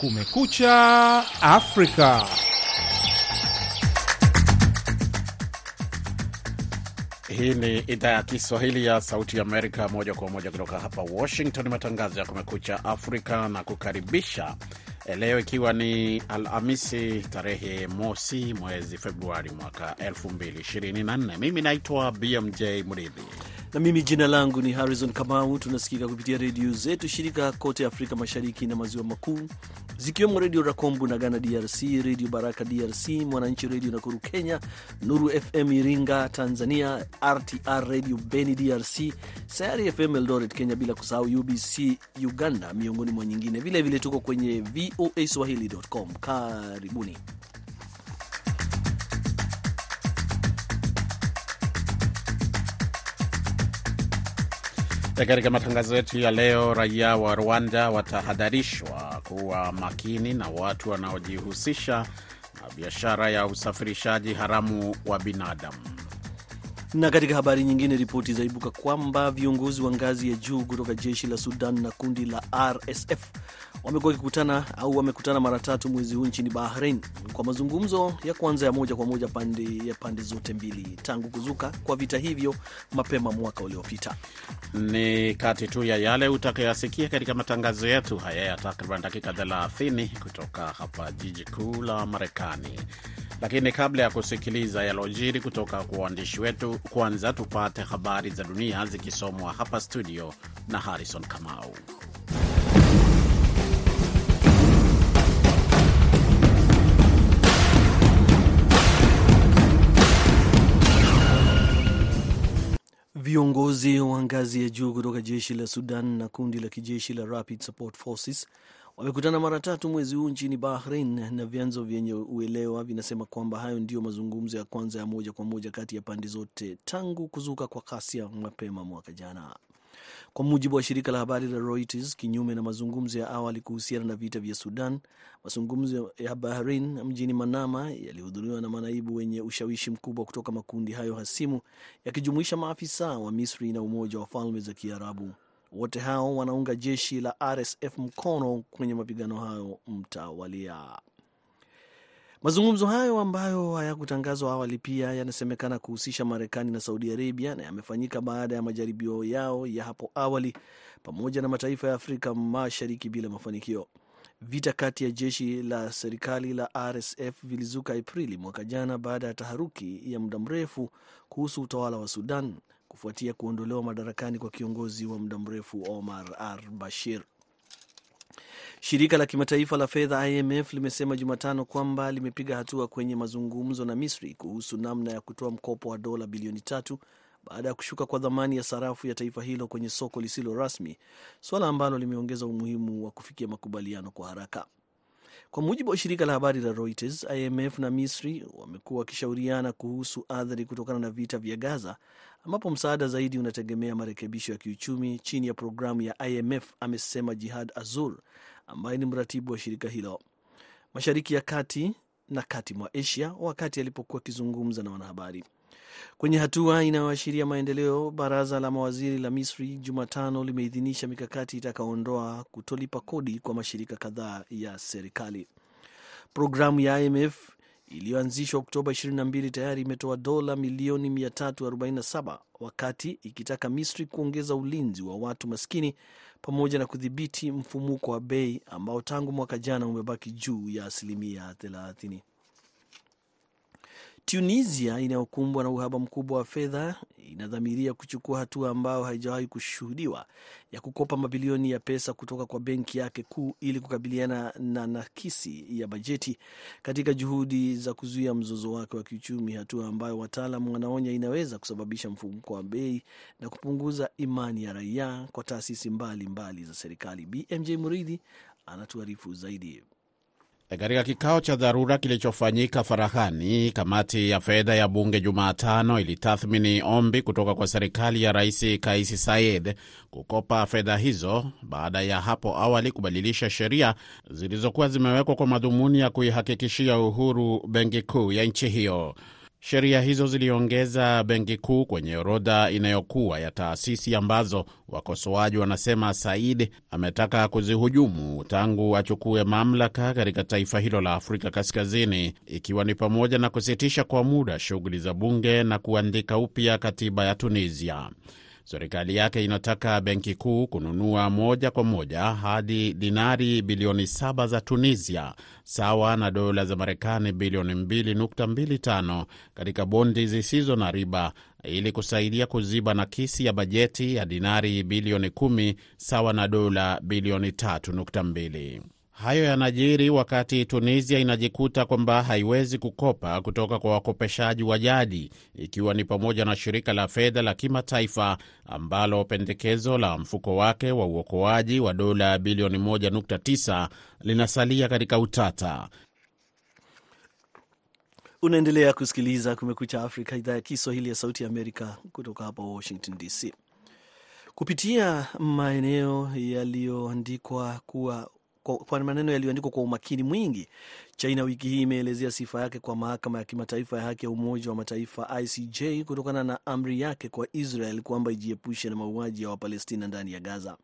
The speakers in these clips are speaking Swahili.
Kumekucha Afrika. Hii ni idhaa ya Kiswahili ya Sauti ya Amerika, moja kwa moja kutoka hapa Washington. Matangazo ya Kumekucha Afrika na kukaribisha leo, ikiwa ni Alhamisi tarehe mosi mwezi Februari mwaka 2024. Mimi naitwa BMJ Mridhi na mimi jina langu ni Harrison Kamau. Tunasikika kupitia redio zetu shirika kote Afrika Mashariki na Maziwa Makuu, zikiwemo Redio Rakombu na Ghana DRC, Redio Baraka DRC, Mwananchi Redio Nakuru Kenya, Nuru FM Iringa Tanzania, RTR Redio Beni DRC, Sayari FM Eldoret Kenya, bila kusahau UBC Uganda, miongoni mwa nyingine. Vilevile tuko kwenye VOA Swahili.com. Karibuni. Katika matangazo yetu ya leo, raia wa Rwanda watahadharishwa kuwa makini na watu wanaojihusisha na biashara ya usafirishaji haramu wa binadamu. Na katika habari nyingine, ripoti zaibuka kwamba viongozi wa ngazi ya juu kutoka jeshi la Sudan na kundi la RSF wamekuwa wakikutana au wamekutana mara tatu mwezi huu nchini Bahrain kwa mazungumzo ya kwanza ya moja kwa moja pande ya pande zote mbili tangu kuzuka kwa vita hivyo mapema mwaka uliopita. Ni kati tu ya yale utakayasikia katika matangazo yetu haya ya takriban dakika 30 kutoka hapa jiji kuu la Marekani. Lakini kabla ya kusikiliza yalojiri kutoka kwa waandishi wetu, kwanza tupate habari za dunia zikisomwa hapa studio na Harrison Kamau. Viongozi wa ngazi ya juu kutoka jeshi la Sudan na kundi la kijeshi la Rapid Support Forces wamekutana mara tatu mwezi huu nchini Bahrain, na vyanzo vyenye uelewa vinasema kwamba hayo ndiyo mazungumzo ya kwanza ya moja kwa moja kati ya pande zote tangu kuzuka kwa ghasia mapema mwaka jana, kwa mujibu wa shirika la habari la Reuters. Kinyume na mazungumzo ya awali kuhusiana na vita vya Sudan, mazungumzo ya Bahrain mjini Manama yalihudhuriwa na manaibu wenye ushawishi mkubwa kutoka makundi hayo hasimu, yakijumuisha maafisa wa Misri na Umoja wa Falme za Kiarabu. Wote hao wanaunga jeshi la RSF mkono kwenye mapigano hayo mtawalia. Mazungumzo hayo ambayo hayakutangazwa awali pia yanasemekana kuhusisha Marekani na Saudi Arabia na yamefanyika baada ya majaribio yao ya hapo awali pamoja na mataifa ya Afrika Mashariki bila mafanikio. Vita kati ya jeshi la serikali la RSF vilizuka Aprili mwaka jana baada ya taharuki ya muda mrefu kuhusu utawala wa Sudan kufuatia kuondolewa madarakani kwa kiongozi wa muda mrefu Omar al-Bashir. Shirika la kimataifa la fedha IMF limesema Jumatano kwamba limepiga hatua kwenye mazungumzo na Misri kuhusu namna ya kutoa mkopo wa dola bilioni tatu baada ya kushuka kwa dhamani ya sarafu ya taifa hilo kwenye soko lisilo rasmi, suala ambalo limeongeza umuhimu wa kufikia makubaliano kwa haraka. Kwa mujibu wa shirika la habari la Reuters, IMF na Misri wamekuwa wakishauriana kuhusu athari kutokana na vita vya Gaza, ambapo msaada zaidi unategemea marekebisho ya kiuchumi chini ya programu ya IMF, amesema Jihad Azur ambaye ni mratibu wa shirika hilo mashariki ya kati na kati mwa Asia, wakati alipokuwa akizungumza na wanahabari. Kwenye hatua inayoashiria maendeleo, baraza la mawaziri la Misri Jumatano limeidhinisha mikakati itakaoondoa kutolipa kodi kwa mashirika kadhaa ya serikali. Programu ya IMF iliyoanzishwa Oktoba 22 tayari imetoa dola milioni 347 wakati ikitaka Misri kuongeza ulinzi wa watu maskini pamoja na kudhibiti mfumuko wa bei ambao tangu mwaka jana umebaki juu ya asilimia 30. Tunisia inayokumbwa na uhaba mkubwa wa fedha inadhamiria kuchukua hatua ambayo haijawahi kushuhudiwa ya kukopa mabilioni ya pesa kutoka kwa benki yake kuu ili kukabiliana na nakisi ya bajeti katika juhudi za kuzuia mzozo wake wa kiuchumi, hatua ambayo wataalam wanaonya inaweza kusababisha mfumuko wa bei na kupunguza imani ya raia kwa taasisi mbalimbali za serikali. BMJ Muridhi anatuarifu zaidi. Katika kikao cha dharura kilichofanyika farahani, kamati ya fedha ya bunge Jumatano ilitathmini ombi kutoka kwa serikali ya Rais Kaisi Saied kukopa fedha hizo baada ya hapo awali kubadilisha sheria zilizokuwa zimewekwa kwa madhumuni ya kuihakikishia uhuru benki kuu ya nchi hiyo. Sheria hizo ziliongeza benki kuu kwenye orodha inayokuwa ya taasisi ambazo wakosoaji wanasema Said ametaka kuzihujumu tangu achukue mamlaka katika taifa hilo la Afrika Kaskazini, ikiwa ni pamoja na kusitisha kwa muda shughuli za bunge na kuandika upya katiba ya Tunisia. Serikali yake inataka benki kuu kununua moja kwa moja hadi dinari bilioni saba za Tunisia, sawa na dola za Marekani bilioni 2.25 katika bondi zisizo na riba ili kusaidia kuziba nakisi ya bajeti ya dinari bilioni 10 sawa na dola bilioni 3.2. Hayo yanajiri wakati Tunisia inajikuta kwamba haiwezi kukopa kutoka kwa wakopeshaji wa jadi, ikiwa ni pamoja na shirika la fedha la kimataifa ambalo pendekezo la mfuko wake wa uokoaji wa dola bilioni 1.9 linasalia katika utata. Unaendelea kusikiliza Kumekucha Afrika, idhaa ya Kiswahili ya Sauti ya Amerika kutoka hapa Washington DC. Kupitia maeneo yaliyoandikwa kuwa kwa maneno yaliyoandikwa kwa umakini mwingi, China wiki hii imeelezea sifa yake kwa mahakama ya kimataifa ya haki ya Umoja wa Mataifa ICJ kutokana na amri yake kwa Israel kwamba ijiepushe na mauaji ya Wapalestina ndani ya Gaza.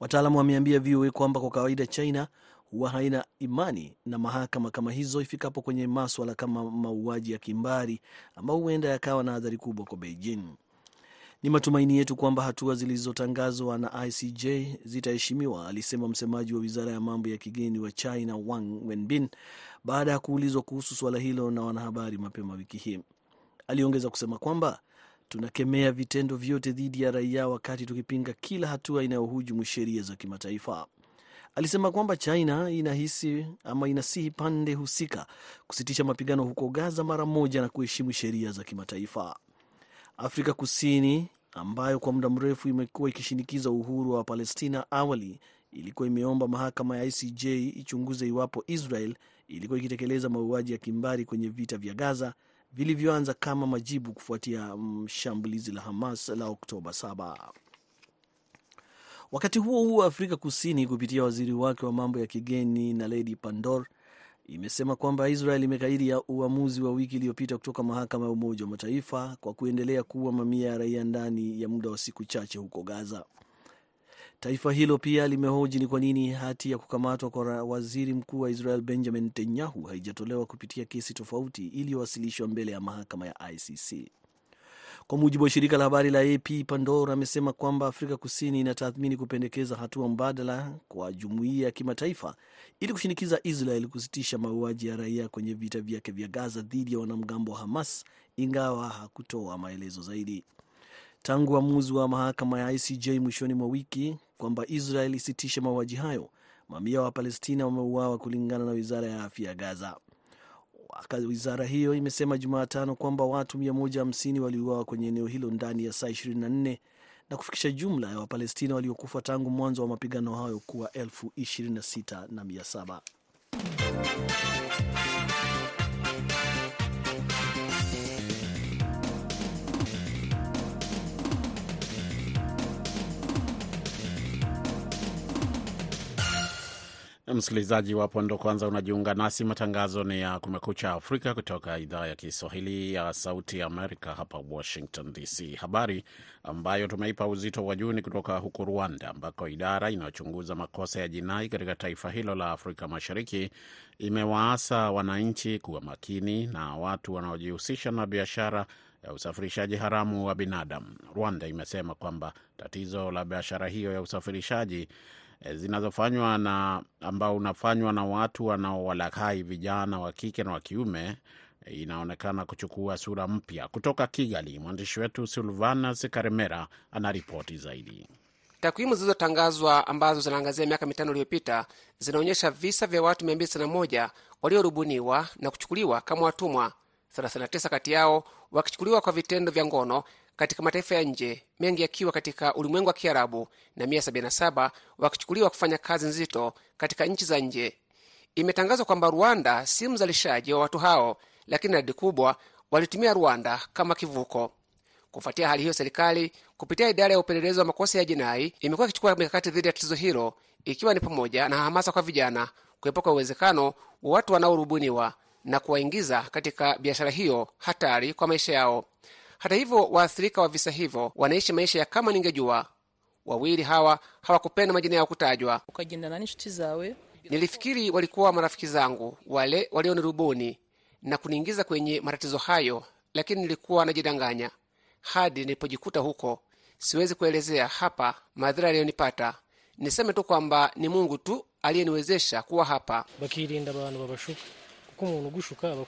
Wataalamu wameambia VOA kwamba kwa kawaida China huwa haina imani na mahakama kama hizo ifikapo kwenye maswala kama mauaji ya kimbari ambao huenda yakawa na adhari kubwa kwa Beijing. Ni matumaini yetu kwamba hatua zilizotangazwa na ICJ zitaheshimiwa, alisema msemaji wa wizara ya mambo ya kigeni wa China Wang Wenbin baada ya kuulizwa kuhusu suala hilo na wanahabari mapema wiki hii. Aliongeza kusema kwamba tunakemea vitendo vyote dhidi ya raia wakati tukipinga kila hatua inayohujumu sheria za kimataifa. Alisema kwamba China inahisi ama inasihi pande husika kusitisha mapigano huko Gaza mara moja na kuheshimu sheria za kimataifa. Afrika Kusini ambayo kwa muda mrefu imekuwa ikishinikiza uhuru wa Palestina, awali ilikuwa imeomba mahakama ya ICJ ichunguze iwapo Israel ilikuwa ikitekeleza mauaji ya kimbari kwenye vita vya Gaza vilivyoanza kama majibu kufuatia shambulizi la Hamas la Oktoba 7. Wakati huo huo, Afrika Kusini kupitia waziri wake wa mambo ya kigeni Naledi Pandor imesema kwamba Israel imekaidi ya uamuzi wa wiki iliyopita kutoka mahakama ya Umoja wa Mataifa kwa kuendelea kuua mamia ya raia ndani ya muda wa siku chache huko Gaza. Taifa hilo pia limehoji ni kwa nini hati ya kukamatwa kwa waziri mkuu wa Israel Benjamin Netanyahu haijatolewa kupitia kesi tofauti iliyowasilishwa mbele ya mahakama ya ICC. Kwa mujibu wa shirika la habari la AP, Pandor amesema kwamba Afrika Kusini inatathmini kupendekeza hatua mbadala kwa jumuiya ya kimataifa ili kushinikiza Israel kusitisha mauaji ya raia kwenye vita vyake vya Gaza dhidi ya wanamgambo wa Hamas, ingawa hakutoa maelezo zaidi. Tangu uamuzi wa mahakama ya ICJ mwishoni mwa wiki kwamba Israel isitishe mauaji hayo, mamia wa Palestina wameuawa kulingana na wizara ya afya ya Gaza. Wizara hiyo imesema Jumatano kwamba watu 150 waliuawa kwenye eneo hilo ndani ya saa 24 na kufikisha jumla ya Wapalestina waliokufa tangu mwanzo wa mapigano hayo kuwa elfu 26 na 700. Msikilizaji wapo ndo kwanza unajiunga nasi, matangazo ni ya Kumekucha Afrika kutoka idhaa ya Kiswahili ya Sauti ya Amerika hapa Washington DC. Habari ambayo tumeipa uzito wa juu ni kutoka huko Rwanda, ambako idara inayochunguza makosa ya jinai katika taifa hilo la Afrika Mashariki imewaasa wananchi kuwa makini na watu wanaojihusisha na biashara ya usafirishaji haramu wa binadamu. Rwanda imesema kwamba tatizo la biashara hiyo ya usafirishaji zinazofanywa na ambao unafanywa na watu wanaowalaghai vijana wa kike na wa kiume inaonekana kuchukua sura mpya. Kutoka Kigali, mwandishi wetu Silvanas Karemera anaripoti zaidi. Takwimu zilizotangazwa ambazo zinaangazia miaka mitano iliyopita zinaonyesha visa vya watu 291 waliorubuniwa na kuchukuliwa kama watumwa, 39 kati yao wakichukuliwa kwa vitendo vya ngono katika mataifa ya nje, mengi yakiwa katika ulimwengu wa Kiarabu na 177 wakichukuliwa kufanya kazi nzito katika nchi za nje. Imetangazwa kwamba Rwanda si mzalishaji wa watu hao, lakini idadi kubwa walitumia Rwanda kama kivuko. Kufuatia hali hiyo, serikali kupitia idara ya upelelezi wa makosa ya jinai imekuwa ikichukua mikakati dhidi ya tatizo hilo, ikiwa ni pamoja na hamasa kwa vijana kuepuka uwezekano wa watu wanaorubuniwa na kuwaingiza katika biashara hiyo hatari kwa maisha yao. Hata hivyo, waathirika wa visa hivyo wanaishi maisha ya kama ningejua. Wawili hawa hawakupenda majina yao kutajwa. ukagendana n'inshuti zawe Nilifikiri walikuwa marafiki zangu wale walionirubuni na kuniingiza kwenye matatizo hayo, lakini nilikuwa najidanganya hadi nilipojikuta huko. Siwezi kuelezea hapa madhara yaliyonipata. Niseme tu kwamba ni Mungu tu aliyeniwezesha kuwa hapa. bakirinda abantu babashuka kuko umuntu ugushuka aba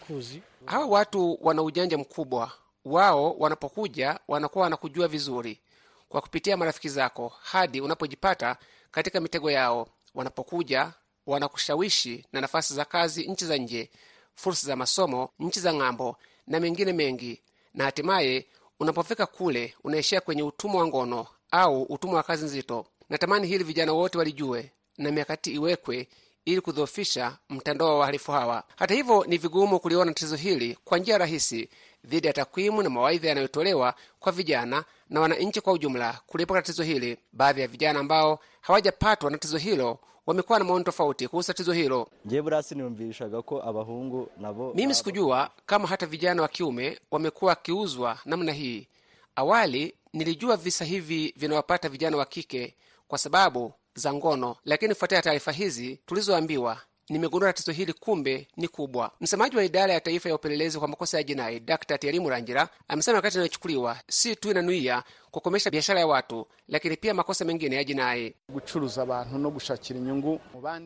Hawa watu wana ujanja mkubwa. Wao wanapokuja wanakuwa wanakujua vizuri kwa kupitia marafiki zako hadi unapojipata katika mitego yao. Wanapokuja wanakushawishi na nafasi za kazi nchi za nje, fursa za masomo nchi za ng'ambo na mengine mengi, na hatimaye unapofika kule unaishia kwenye utumwa wa ngono au utumwa wa kazi nzito. Natamani hili vijana wote walijue na mikakati iwekwe ili kudhoofisha mtandao wa wahalifu hawa. Hata hivyo, ni vigumu kuliona tatizo hili kwa njia rahisi dhidi ya takwimu na mawaidha yanayotolewa kwa vijana na wananchi kwa ujumla kuliepuka tatizo hili. Baadhi ya vijana ambao hawajapatwa na tatizo hilo wamekuwa na maoni tofauti kuhusu tatizo hilo. Mimi sikujua kama hata vijana wa kiume wamekuwa wakiuzwa namna hii. Awali nilijua visa hivi vinawapata vijana wa kike kwa sababu za ngono, lakini kufuatia taarifa hizi tulizoambiwa, nimegundua tatizo hili kumbe ni kubwa. Msemaji wa idara ya taifa ya upelelezi kwa makosa ya jinai Dr. Thierry Murangira amesema wakati inayochukuliwa si tu inanuia kukomesha biashara ya watu, lakini pia makosa mengine ya jinai.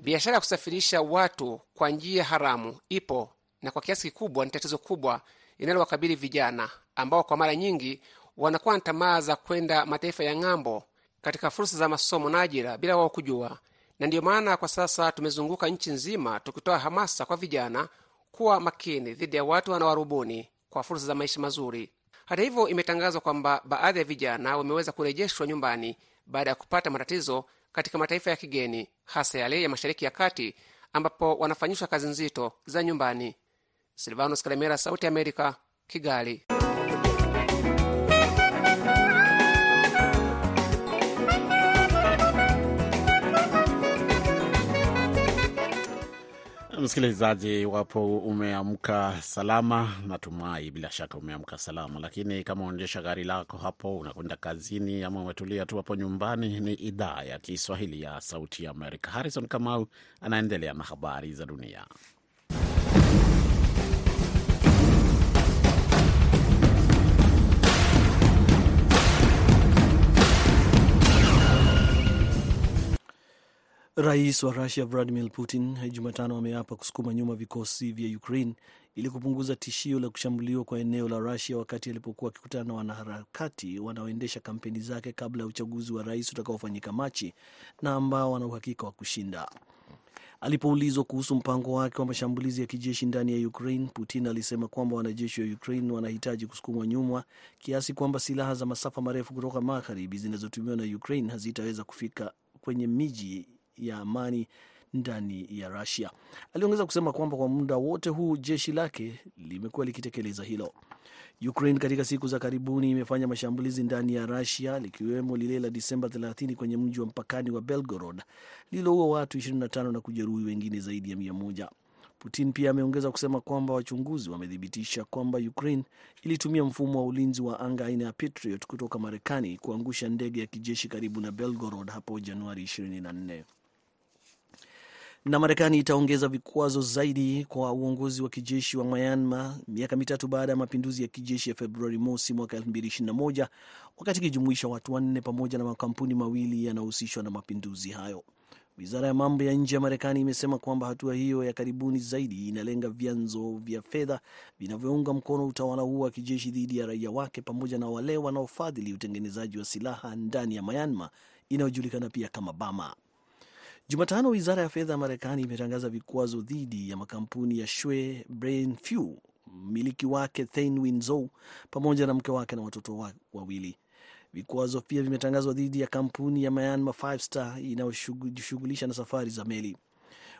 Biashara ya kusafirisha watu kwa njia haramu ipo na kwa kiasi kikubwa ni tatizo kubwa inalowakabili vijana ambao kwa mara nyingi wanakuwa na tamaa za kwenda mataifa ya ng'ambo katika fursa za masomo na ajira bila wao kujua. Na ndiyo maana kwa sasa tumezunguka nchi nzima tukitoa hamasa kwa vijana kuwa makini dhidi ya watu wanawarubuni kwa fursa za maisha mazuri. Hata hivyo, imetangazwa kwamba baadhi ya vijana wameweza kurejeshwa nyumbani baada ya kupata matatizo katika mataifa ya kigeni, hasa yale ya Mashariki ya Kati ambapo wanafanyishwa kazi nzito za nyumbani. Silvanos Kalemera, Sauti ya Amerika, Kigali. Msikilizaji, iwapo umeamka salama, natumai bila shaka umeamka salama. Lakini kama unaendesha gari lako hapo, unakwenda kazini ama umetulia tu hapo nyumbani, ni idhaa ya Kiswahili ya Sauti ya Amerika. Harrison Kamau anaendelea na habari za dunia. Rais wa Rusia Vladimir Putin Jumatano ameapa kusukuma nyuma vikosi vya Ukraine ili kupunguza tishio la kushambuliwa kwa eneo la Rusia wakati alipokuwa akikutana na wanaharakati wanaoendesha kampeni zake kabla ya uchaguzi wa rais utakaofanyika Machi na ambao wana uhakika wa kushinda. Alipoulizwa kuhusu mpango wake wa mashambulizi ya kijeshi ndani ya Ukraine, Putin alisema kwamba wanajeshi wa Ukraine wanahitaji kusukumwa nyuma kiasi kwamba silaha za masafa marefu kutoka magharibi zinazotumiwa na Ukraine hazitaweza kufika kwenye miji ya amani ndani ya Russia. Aliongeza kusema kwamba kwa muda wote huu jeshi lake limekuwa likitekeleza hilo. Ukraine katika siku za karibuni imefanya mashambulizi ndani ya Russia likiwemo lile la Disemba 30 kwenye mji wa mpakani wa Belgorod lililoua watu 25 na kujeruhi wengine zaidi ya 100. Putin pia ameongeza kusema kwamba wachunguzi wamethibitisha kwamba Ukraine ilitumia mfumo wa ulinzi wa anga aina ya Patriot kutoka Marekani kuangusha ndege ya kijeshi karibu na Belgorod hapo Januari 24 na Marekani itaongeza vikwazo zaidi kwa uongozi wa kijeshi wa Myanmar miaka mitatu baada ya mapinduzi ya kijeshi ya Februari mosi mwaka 2021 wakati ikijumuisha watu wanne pamoja na makampuni mawili yanayohusishwa na mapinduzi hayo. Wizara ya mambo ya nje ya Marekani imesema kwamba hatua hiyo ya karibuni zaidi inalenga vyanzo vya fedha vinavyounga mkono utawala huo wa kijeshi dhidi ya raia wake pamoja na wale wanaofadhili utengenezaji wa silaha ndani ya Myanmar inayojulikana pia kama Bama. Jumatano, wizara ya fedha ya Marekani imetangaza vikwazo dhidi ya makampuni ya Shwe Brainfuel, mmiliki wake Thein Win Zou pamoja na mke wake na watoto wawili. Vikwazo pia vimetangazwa dhidi ya kampuni ya Myanmar Five Star inayoshughulisha na safari za meli.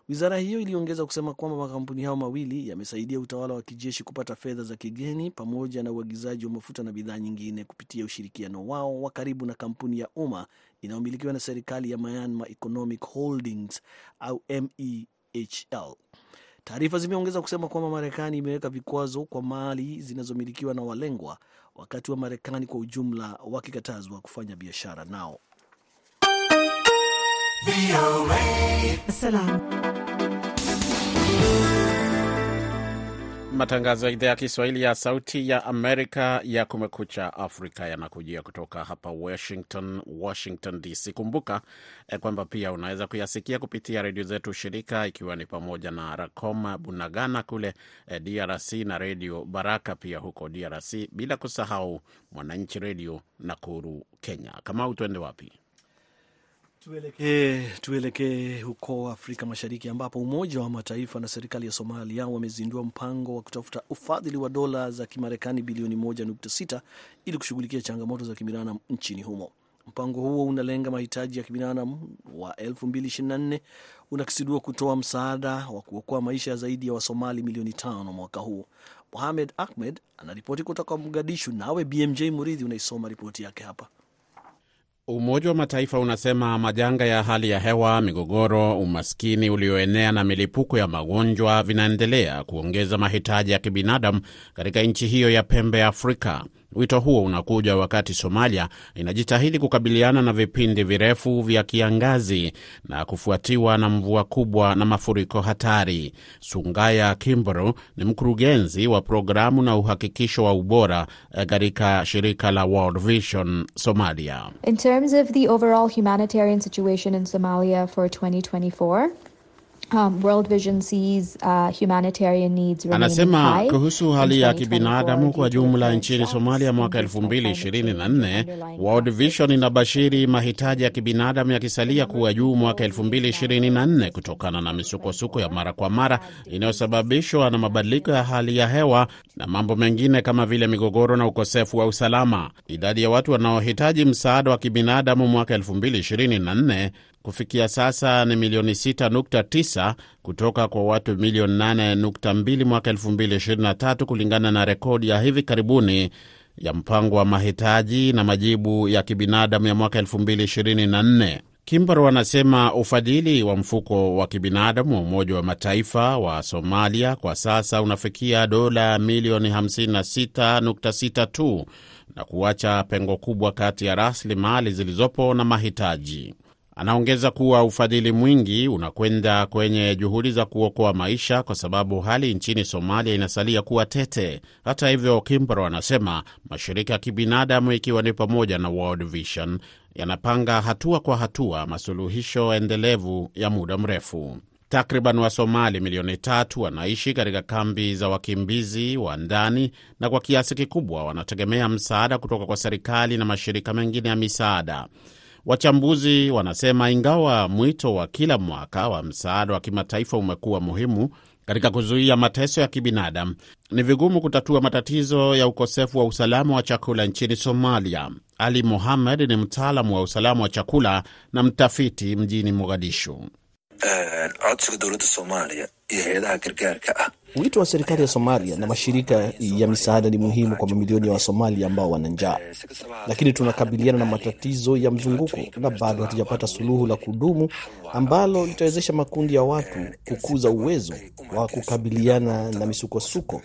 Wizara hiyo iliongeza kusema kwamba makampuni hayo mawili yamesaidia utawala wa kijeshi kupata fedha za kigeni pamoja na uagizaji wa mafuta na bidhaa nyingine kupitia ushirikiano wao wa karibu na kampuni ya umma inayomilikiwa na serikali ya Myanmar Economic Holdings au MEHL. Taarifa zimeongeza kusema kwamba Marekani imeweka vikwazo kwa mali zinazomilikiwa na walengwa, wakati wa Marekani kwa ujumla wakikatazwa kufanya biashara nao. Matangazo ya idhaa ya Kiswahili ya Sauti ya Amerika ya Kumekucha Afrika yanakujia kutoka hapa Washington, Washington DC. Kumbuka eh, kwamba pia unaweza kuyasikia kupitia redio zetu shirika, ikiwa ni pamoja na Racoma Bunagana kule eh, DRC na Redio Baraka pia huko DRC, bila kusahau Mwananchi Redio Nakuru, Kenya. Kama tuende wapi? Tuelekee tueleke huko Afrika Mashariki ambapo Umoja wa Mataifa na serikali ya Somalia wamezindua mpango wa kutafuta ufadhili wa dola za Kimarekani bilioni 1.6 ili kushughulikia changamoto za kibinadamu nchini humo. Mpango huo unalenga mahitaji ya kibinadamu wa 2024 unakisidiwa kutoa msaada wa kuokoa maisha ya zaidi ya Wasomali milioni tano mwaka huu. Mohamed Ahmed anaripoti kutoka Mogadishu, nawe BMJ Muridhi unaisoma ripoti yake hapa. Umoja wa Mataifa unasema majanga ya hali ya hewa, migogoro, umaskini ulioenea na milipuko ya magonjwa vinaendelea kuongeza mahitaji ya kibinadamu katika nchi hiyo ya pembe ya Afrika. Wito huo unakuja wakati Somalia inajitahidi kukabiliana na vipindi virefu vya kiangazi na kufuatiwa na mvua kubwa na mafuriko hatari. Sungaya Kimbro ni mkurugenzi wa programu na uhakikisho wa ubora katika shirika la World Vision Somalia. In terms of the overall humanitarian situation in Somalia for 2024, Um, World Vision sees, uh, humanitarian needs Anasema high. kuhusu hali ya kibinadamu kwa jumla nchini Somalia mwaka increased by climate 2024, World. Vision inabashiri mahitaji ya kibinadamu yakisalia kuwa juu mwaka 2024 kutokana na misukosuko ya mara kwa mara inayosababishwa na mabadiliko ya hali ya hewa na mambo mengine kama vile migogoro na ukosefu wa usalama. Idadi ya watu wanaohitaji msaada wa kibinadamu mwaka 2024 kufikia sasa ni milioni 6.9 kutoka kwa watu milioni 8.2 mwaka 2023 kulingana na rekodi ya hivi karibuni ya mpango wa mahitaji na majibu ya kibinadamu ya mwaka 2024. Kimbaro anasema ufadhili wa mfuko wa kibinadamu wa Umoja wa Mataifa wa Somalia kwa sasa unafikia dola milioni 56.6 tu na kuacha pengo kubwa kati ya rasilimali zilizopo na mahitaji. Anaongeza kuwa ufadhili mwingi unakwenda kwenye juhudi za kuokoa maisha kwa sababu hali nchini Somalia inasalia kuwa tete. Hata hivyo, Kimbro anasema mashirika ya kibinadamu ikiwa ni pamoja na World Vision yanapanga hatua kwa hatua masuluhisho endelevu ya muda mrefu. Takriban Wasomali milioni tatu wanaishi katika kambi za wakimbizi wa ndani na kwa kiasi kikubwa wanategemea msaada kutoka kwa serikali na mashirika mengine ya misaada. Wachambuzi wanasema ingawa mwito wa kila mwaka wa msaada wa kimataifa umekuwa muhimu katika kuzuia mateso ya kibinadamu, ni vigumu kutatua matatizo ya ukosefu wa usalama wa chakula nchini Somalia. Ali Mohamed ni mtaalamu wa usalama wa chakula na mtafiti mjini Mogadishu. Codsiga dowladda soomaaliya iyo hay-adaha gargaarka ah Wito wa serikali ya Somalia na mashirika ya misaada ni muhimu kwa mamilioni ya Wasomalia ambao wana njaa, lakini tunakabiliana na matatizo ya mzunguko na bado hatujapata suluhu la kudumu ambalo litawezesha makundi ya watu kukuza uwezo wa kukabiliana na misukosuko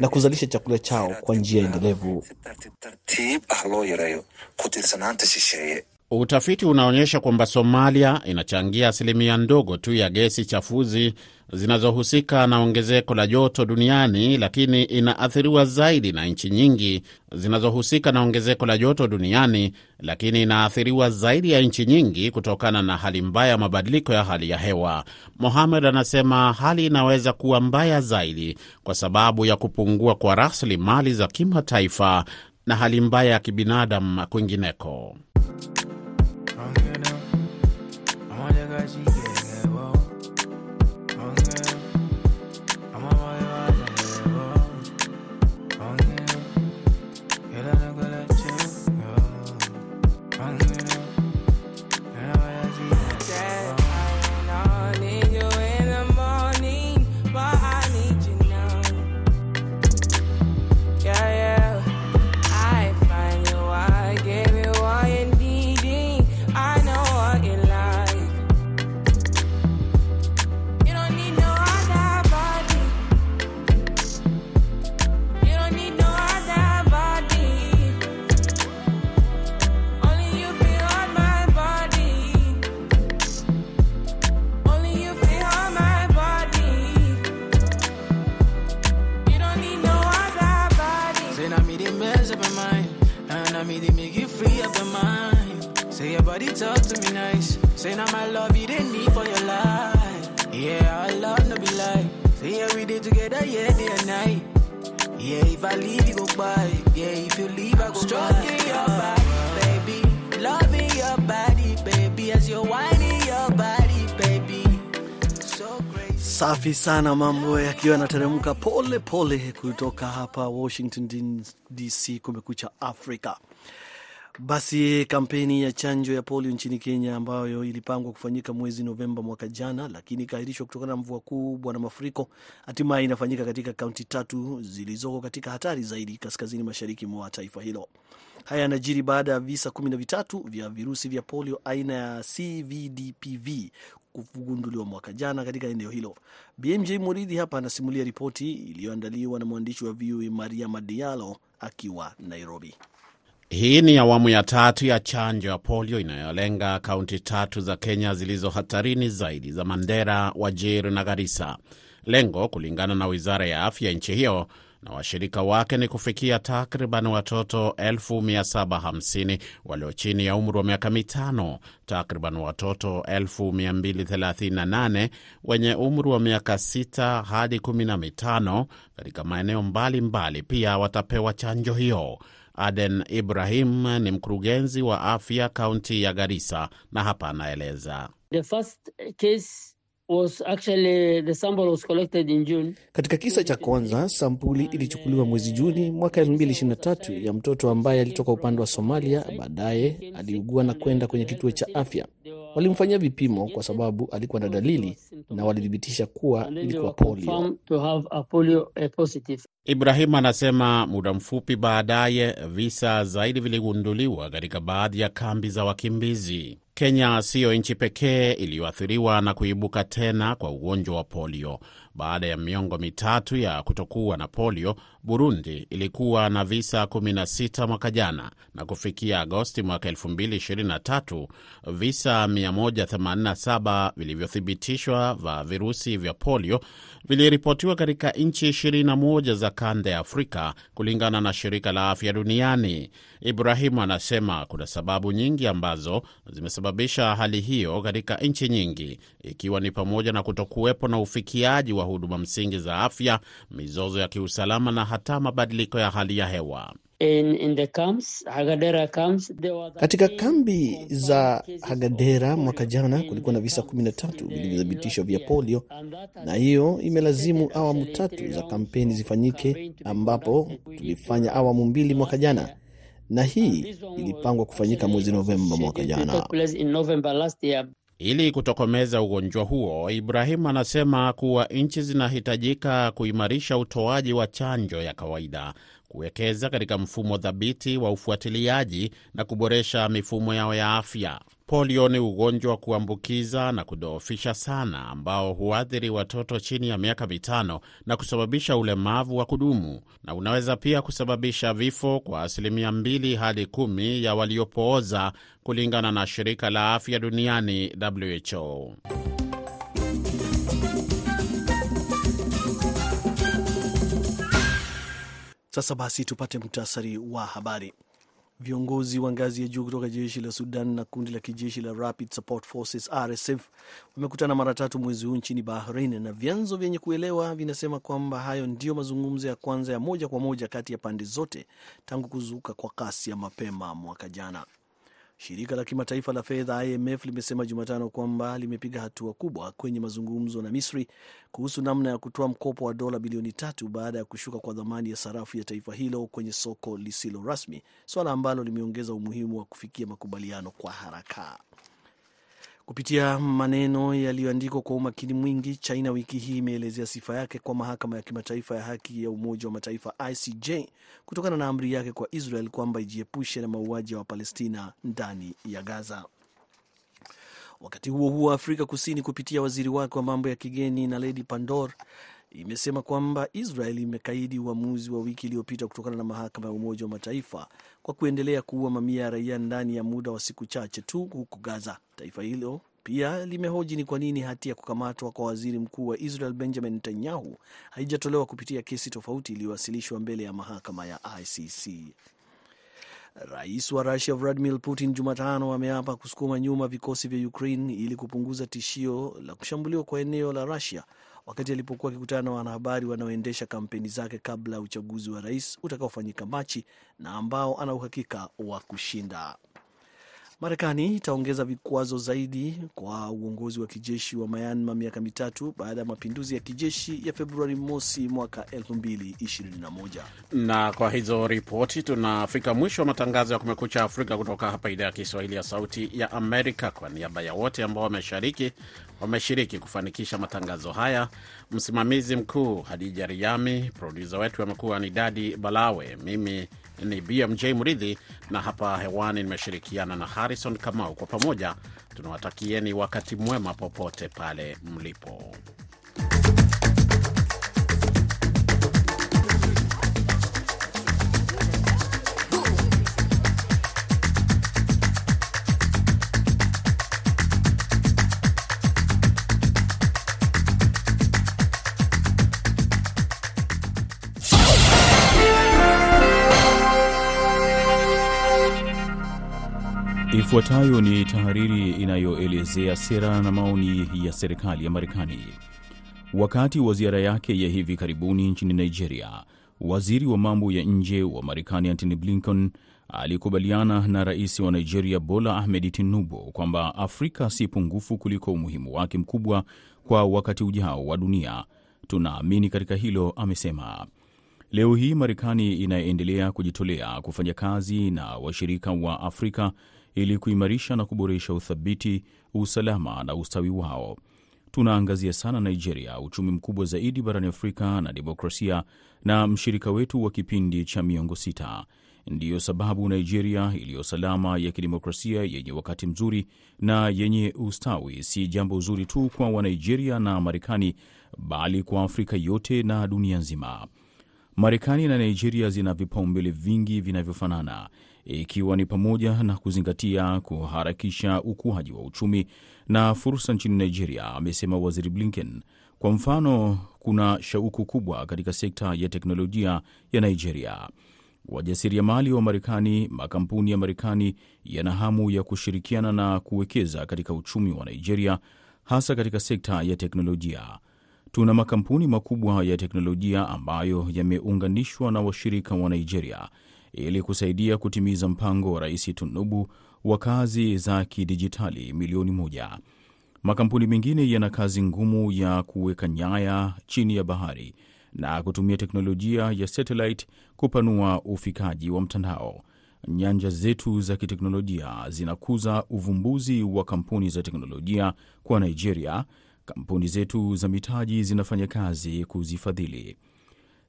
na kuzalisha chakula chao kwa njia endelevu. Utafiti unaonyesha kwamba Somalia inachangia asilimia ndogo tu ya gesi chafuzi zinazohusika na ongezeko la joto duniani, lakini inaathiriwa zaidi na nchi nyingi zinazohusika na ongezeko la joto duniani, lakini inaathiriwa zaidi ya nchi nyingi kutokana na hali mbaya ya mabadiliko ya hali ya hewa. Mohamed anasema hali inaweza kuwa mbaya zaidi kwa sababu ya kupungua kwa rasilimali za kimataifa na hali mbaya ya kibinadamu kwingineko. Safi sana, mambo yakiwa yanateremka pole pole kutoka hapa Washington DC, kumekucha Afrika. Basi kampeni ya chanjo ya polio nchini Kenya ambayo ilipangwa kufanyika mwezi Novemba mwaka jana, lakini ikaahirishwa kutokana na mvua kubwa na mafuriko, hatimaye inafanyika katika kaunti tatu zilizoko katika hatari zaidi kaskazini mashariki mwa taifa hilo. Haya yanajiri baada ya visa kumi na vitatu vya virusi vya polio aina ya CVDPV kugunduliwa mwaka jana katika eneo hilo. BMJ Muridhi hapa anasimulia ripoti iliyoandaliwa na mwandishi wa VOA Maria Madialo akiwa Nairobi. Hii ni awamu ya tatu ya chanjo ya polio inayolenga kaunti tatu za Kenya zilizo hatarini zaidi za Mandera, Wajir na Garissa. Lengo kulingana na wizara ya afya nchi hiyo na washirika wake ni kufikia takriban watoto 750 walio chini ya umri wa miaka mitano, takriban watoto 238 wenye umri wa miaka 6 hadi 15 katika maeneo mbalimbali pia watapewa chanjo hiyo. Aden Ibrahim ni mkurugenzi wa afya kaunti ya Garissa na hapa anaeleza. The first case was actually the sample was collected in June. Katika kisa cha kwanza sampuli ilichukuliwa mwezi Juni mwaka 2023 ya mtoto ambaye alitoka upande wa Somalia. Baadaye aliugua na kwenda kwenye kituo cha afya. Walimfanyia vipimo kwa sababu alikuwa na dalili na walithibitisha kuwa ilikuwa polio. to have a polio positive. Ibrahim anasema muda mfupi baadaye visa zaidi viligunduliwa katika baadhi ya kambi za wakimbizi. Kenya siyo nchi pekee iliyoathiriwa na kuibuka tena kwa ugonjwa wa polio. Baada ya miongo mitatu ya kutokuwa na polio, Burundi ilikuwa na visa 16 mwaka jana, na kufikia Agosti mwaka 2023 visa 187 vilivyothibitishwa vya virusi vya polio viliripotiwa katika nchi 21 za kanda ya Afrika, kulingana na shirika la afya duniani. Ibrahimu anasema kuna sababu nyingi ambazo zimesababisha hali hiyo katika nchi nyingi, ikiwa ni pamoja na kutokuwepo na ufikiaji wa huduma msingi za afya, mizozo ya kiusalama na hata mabadiliko ya hali ya hewa. In, in the camps, Hagadera camps, Katika kambi za Hagadera mwaka jana kulikuwa na visa 13 vilivyothibitishwa vya polio, na hiyo imelazimu awamu tatu za kampeni zifanyike, ambapo tulifanya awamu mbili mwaka jana, na hii ilipangwa kufanyika mwezi Novemba mwaka jana. Ili kutokomeza ugonjwa huo, Ibrahimu anasema kuwa nchi zinahitajika kuimarisha utoaji wa chanjo ya kawaida, kuwekeza katika mfumo thabiti wa ufuatiliaji na kuboresha mifumo yao ya afya. Polio ni ugonjwa wa kuambukiza na kudhoofisha sana ambao huathiri watoto chini ya miaka mitano na kusababisha ulemavu wa kudumu na unaweza pia kusababisha vifo kwa asilimia mbili hadi kumi ya waliopooza kulingana na shirika la afya duniani WHO. Sasa basi tupate muhtasari wa habari. Viongozi wa ngazi ya juu kutoka jeshi la Sudan na kundi la kijeshi la Rapid Support Forces RSF wamekutana mara tatu mwezi huu nchini Bahrain, na vyanzo vyenye kuelewa vinasema kwamba hayo ndiyo mazungumzo ya kwanza ya moja kwa moja kati ya pande zote tangu kuzuka kwa kasi ya mapema mwaka jana. Shirika la kimataifa la fedha IMF limesema Jumatano kwamba limepiga hatua kubwa kwenye mazungumzo na Misri kuhusu namna ya kutoa mkopo wa dola bilioni tatu baada ya kushuka kwa dhamani ya sarafu ya taifa hilo kwenye soko lisilo rasmi, suala ambalo limeongeza umuhimu wa kufikia makubaliano kwa haraka. Kupitia maneno yaliyoandikwa kwa umakini mwingi, China wiki hii imeelezea sifa yake kwa mahakama ya kimataifa ya haki ya Umoja wa Mataifa ICJ kutokana na amri yake kwa Israel kwamba ijiepushe na mauaji ya Wapalestina ndani ya Gaza. Wakati huo huo, Afrika Kusini kupitia waziri wake wa mambo ya kigeni Naledi Pandor imesema kwamba Israel imekaidi uamuzi wa wiki iliyopita kutokana na mahakama ya Umoja wa Mataifa kwa kuendelea kuua mamia ya raia ndani ya muda wa siku chache tu huko Gaza. Taifa hilo pia limehoji ni kwa nini hati ya kukamatwa kwa waziri mkuu wa Israel Benjamin Netanyahu haijatolewa kupitia kesi tofauti iliyowasilishwa mbele ya mahakama ya ICC. Rais wa Rusia Vladimir Putin Jumatano ameapa kusukuma nyuma vikosi vya Ukraine ili kupunguza tishio la kushambuliwa kwa eneo la Rusia wakati alipokuwa akikutana na wanahabari wanaoendesha kampeni zake kabla ya uchaguzi wa rais utakaofanyika Machi na ambao ana uhakika wa kushinda. Marekani itaongeza vikwazo zaidi kwa uongozi wa kijeshi wa Myanmar miaka mitatu baada ya mapinduzi ya kijeshi ya Februari mosi mwaka 2021. Na kwa hizo ripoti tunafika mwisho wa matangazo ya Kumekucha Afrika kutoka hapa idhaa ya Kiswahili ya Sauti ya Amerika. Kwa niaba ya wote ambao wameshiriki wameshiriki kufanikisha matangazo haya, msimamizi mkuu Hadija Riami, produsa wetu amekuwa ni Dadi Balawe, mimi ni BMJ Mridhi na hapa hewani nimeshirikiana na Harrison Kamau. Kwa pamoja tunawatakieni wakati mwema popote pale mlipo. Ifuatayo ni tahariri inayoelezea sera na maoni ya serikali ya Marekani. Wakati wa ziara yake ya hivi karibuni nchini Nigeria, waziri wa mambo ya nje wa Marekani Antony Blinken alikubaliana na rais wa Nigeria Bola Ahmed Tinubu kwamba Afrika si pungufu kuliko umuhimu wake mkubwa kwa wakati ujao wa dunia. Tunaamini katika hilo, amesema. Leo hii Marekani inaendelea kujitolea kufanya kazi na washirika wa Afrika ili kuimarisha na kuboresha uthabiti, usalama na ustawi wao. Tunaangazia sana Nigeria, uchumi mkubwa zaidi barani Afrika na demokrasia, na mshirika wetu wa kipindi cha miongo sita. Ndiyo sababu Nigeria iliyo salama ya kidemokrasia yenye wakati mzuri na yenye ustawi si jambo zuri tu kwa Wanigeria na Marekani, bali kwa Afrika yote na dunia nzima. Marekani na Nigeria zina vipaumbele vingi vinavyofanana, ikiwa ni pamoja na kuzingatia kuharakisha ukuaji wa uchumi na fursa nchini Nigeria, amesema Waziri Blinken. Kwa mfano, kuna shauku kubwa katika sekta ya teknolojia ya Nigeria. Wajasiriamali wa Marekani, makampuni ya Marekani yana hamu ya kushirikiana na kuwekeza katika uchumi wa Nigeria, hasa katika sekta ya teknolojia. Tuna makampuni makubwa ya teknolojia ambayo yameunganishwa na washirika wa Nigeria ili kusaidia kutimiza mpango wa Rais Tunubu wa kazi za kidijitali milioni moja. Makampuni mengine yana kazi ngumu ya kuweka nyaya chini ya bahari na kutumia teknolojia ya satellite kupanua ufikaji wa mtandao. Nyanja zetu za kiteknolojia zinakuza uvumbuzi wa kampuni za teknolojia kwa Nigeria. Kampuni zetu za mitaji zinafanya kazi kuzifadhili.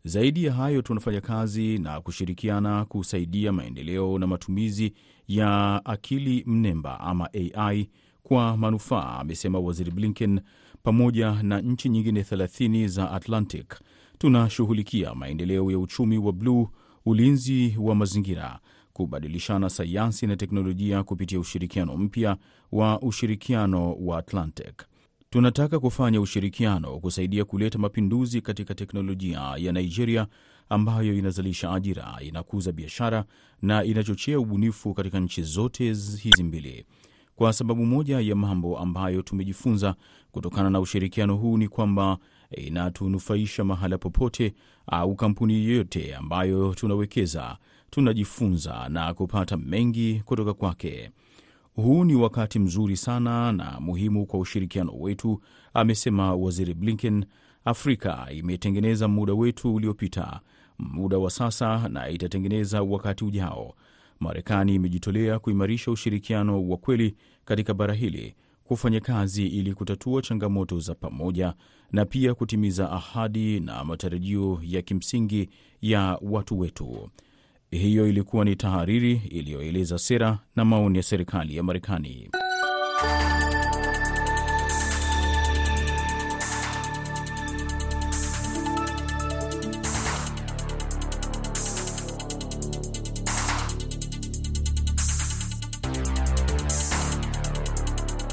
Zaidi ya hayo, tunafanya kazi na kushirikiana kusaidia maendeleo na matumizi ya akili mnemba ama AI kwa manufaa, amesema Waziri Blinken. Pamoja na nchi nyingine 30 za Atlantic, tunashughulikia maendeleo ya uchumi wa bluu, ulinzi wa mazingira, kubadilishana sayansi na teknolojia kupitia ushirikiano mpya wa ushirikiano wa Atlantic. Tunataka kufanya ushirikiano kusaidia kuleta mapinduzi katika teknolojia ya Nigeria ambayo inazalisha ajira, inakuza biashara na inachochea ubunifu katika nchi zote hizi mbili. Kwa sababu moja ya mambo ambayo tumejifunza kutokana na ushirikiano huu ni kwamba inatunufaisha mahala popote au kampuni yoyote ambayo tunawekeza, tunajifunza na kupata mengi kutoka kwake. Huu ni wakati mzuri sana na muhimu kwa ushirikiano wetu, amesema Waziri Blinken. Afrika imetengeneza muda wetu uliopita, muda wa sasa, na itatengeneza wakati ujao. Marekani imejitolea kuimarisha ushirikiano wa kweli katika bara hili, kufanya kazi ili kutatua changamoto za pamoja na pia kutimiza ahadi na matarajio ya kimsingi ya watu wetu. Hiyo ilikuwa ni tahariri iliyoeleza sera na maoni ya serikali ya Marekani.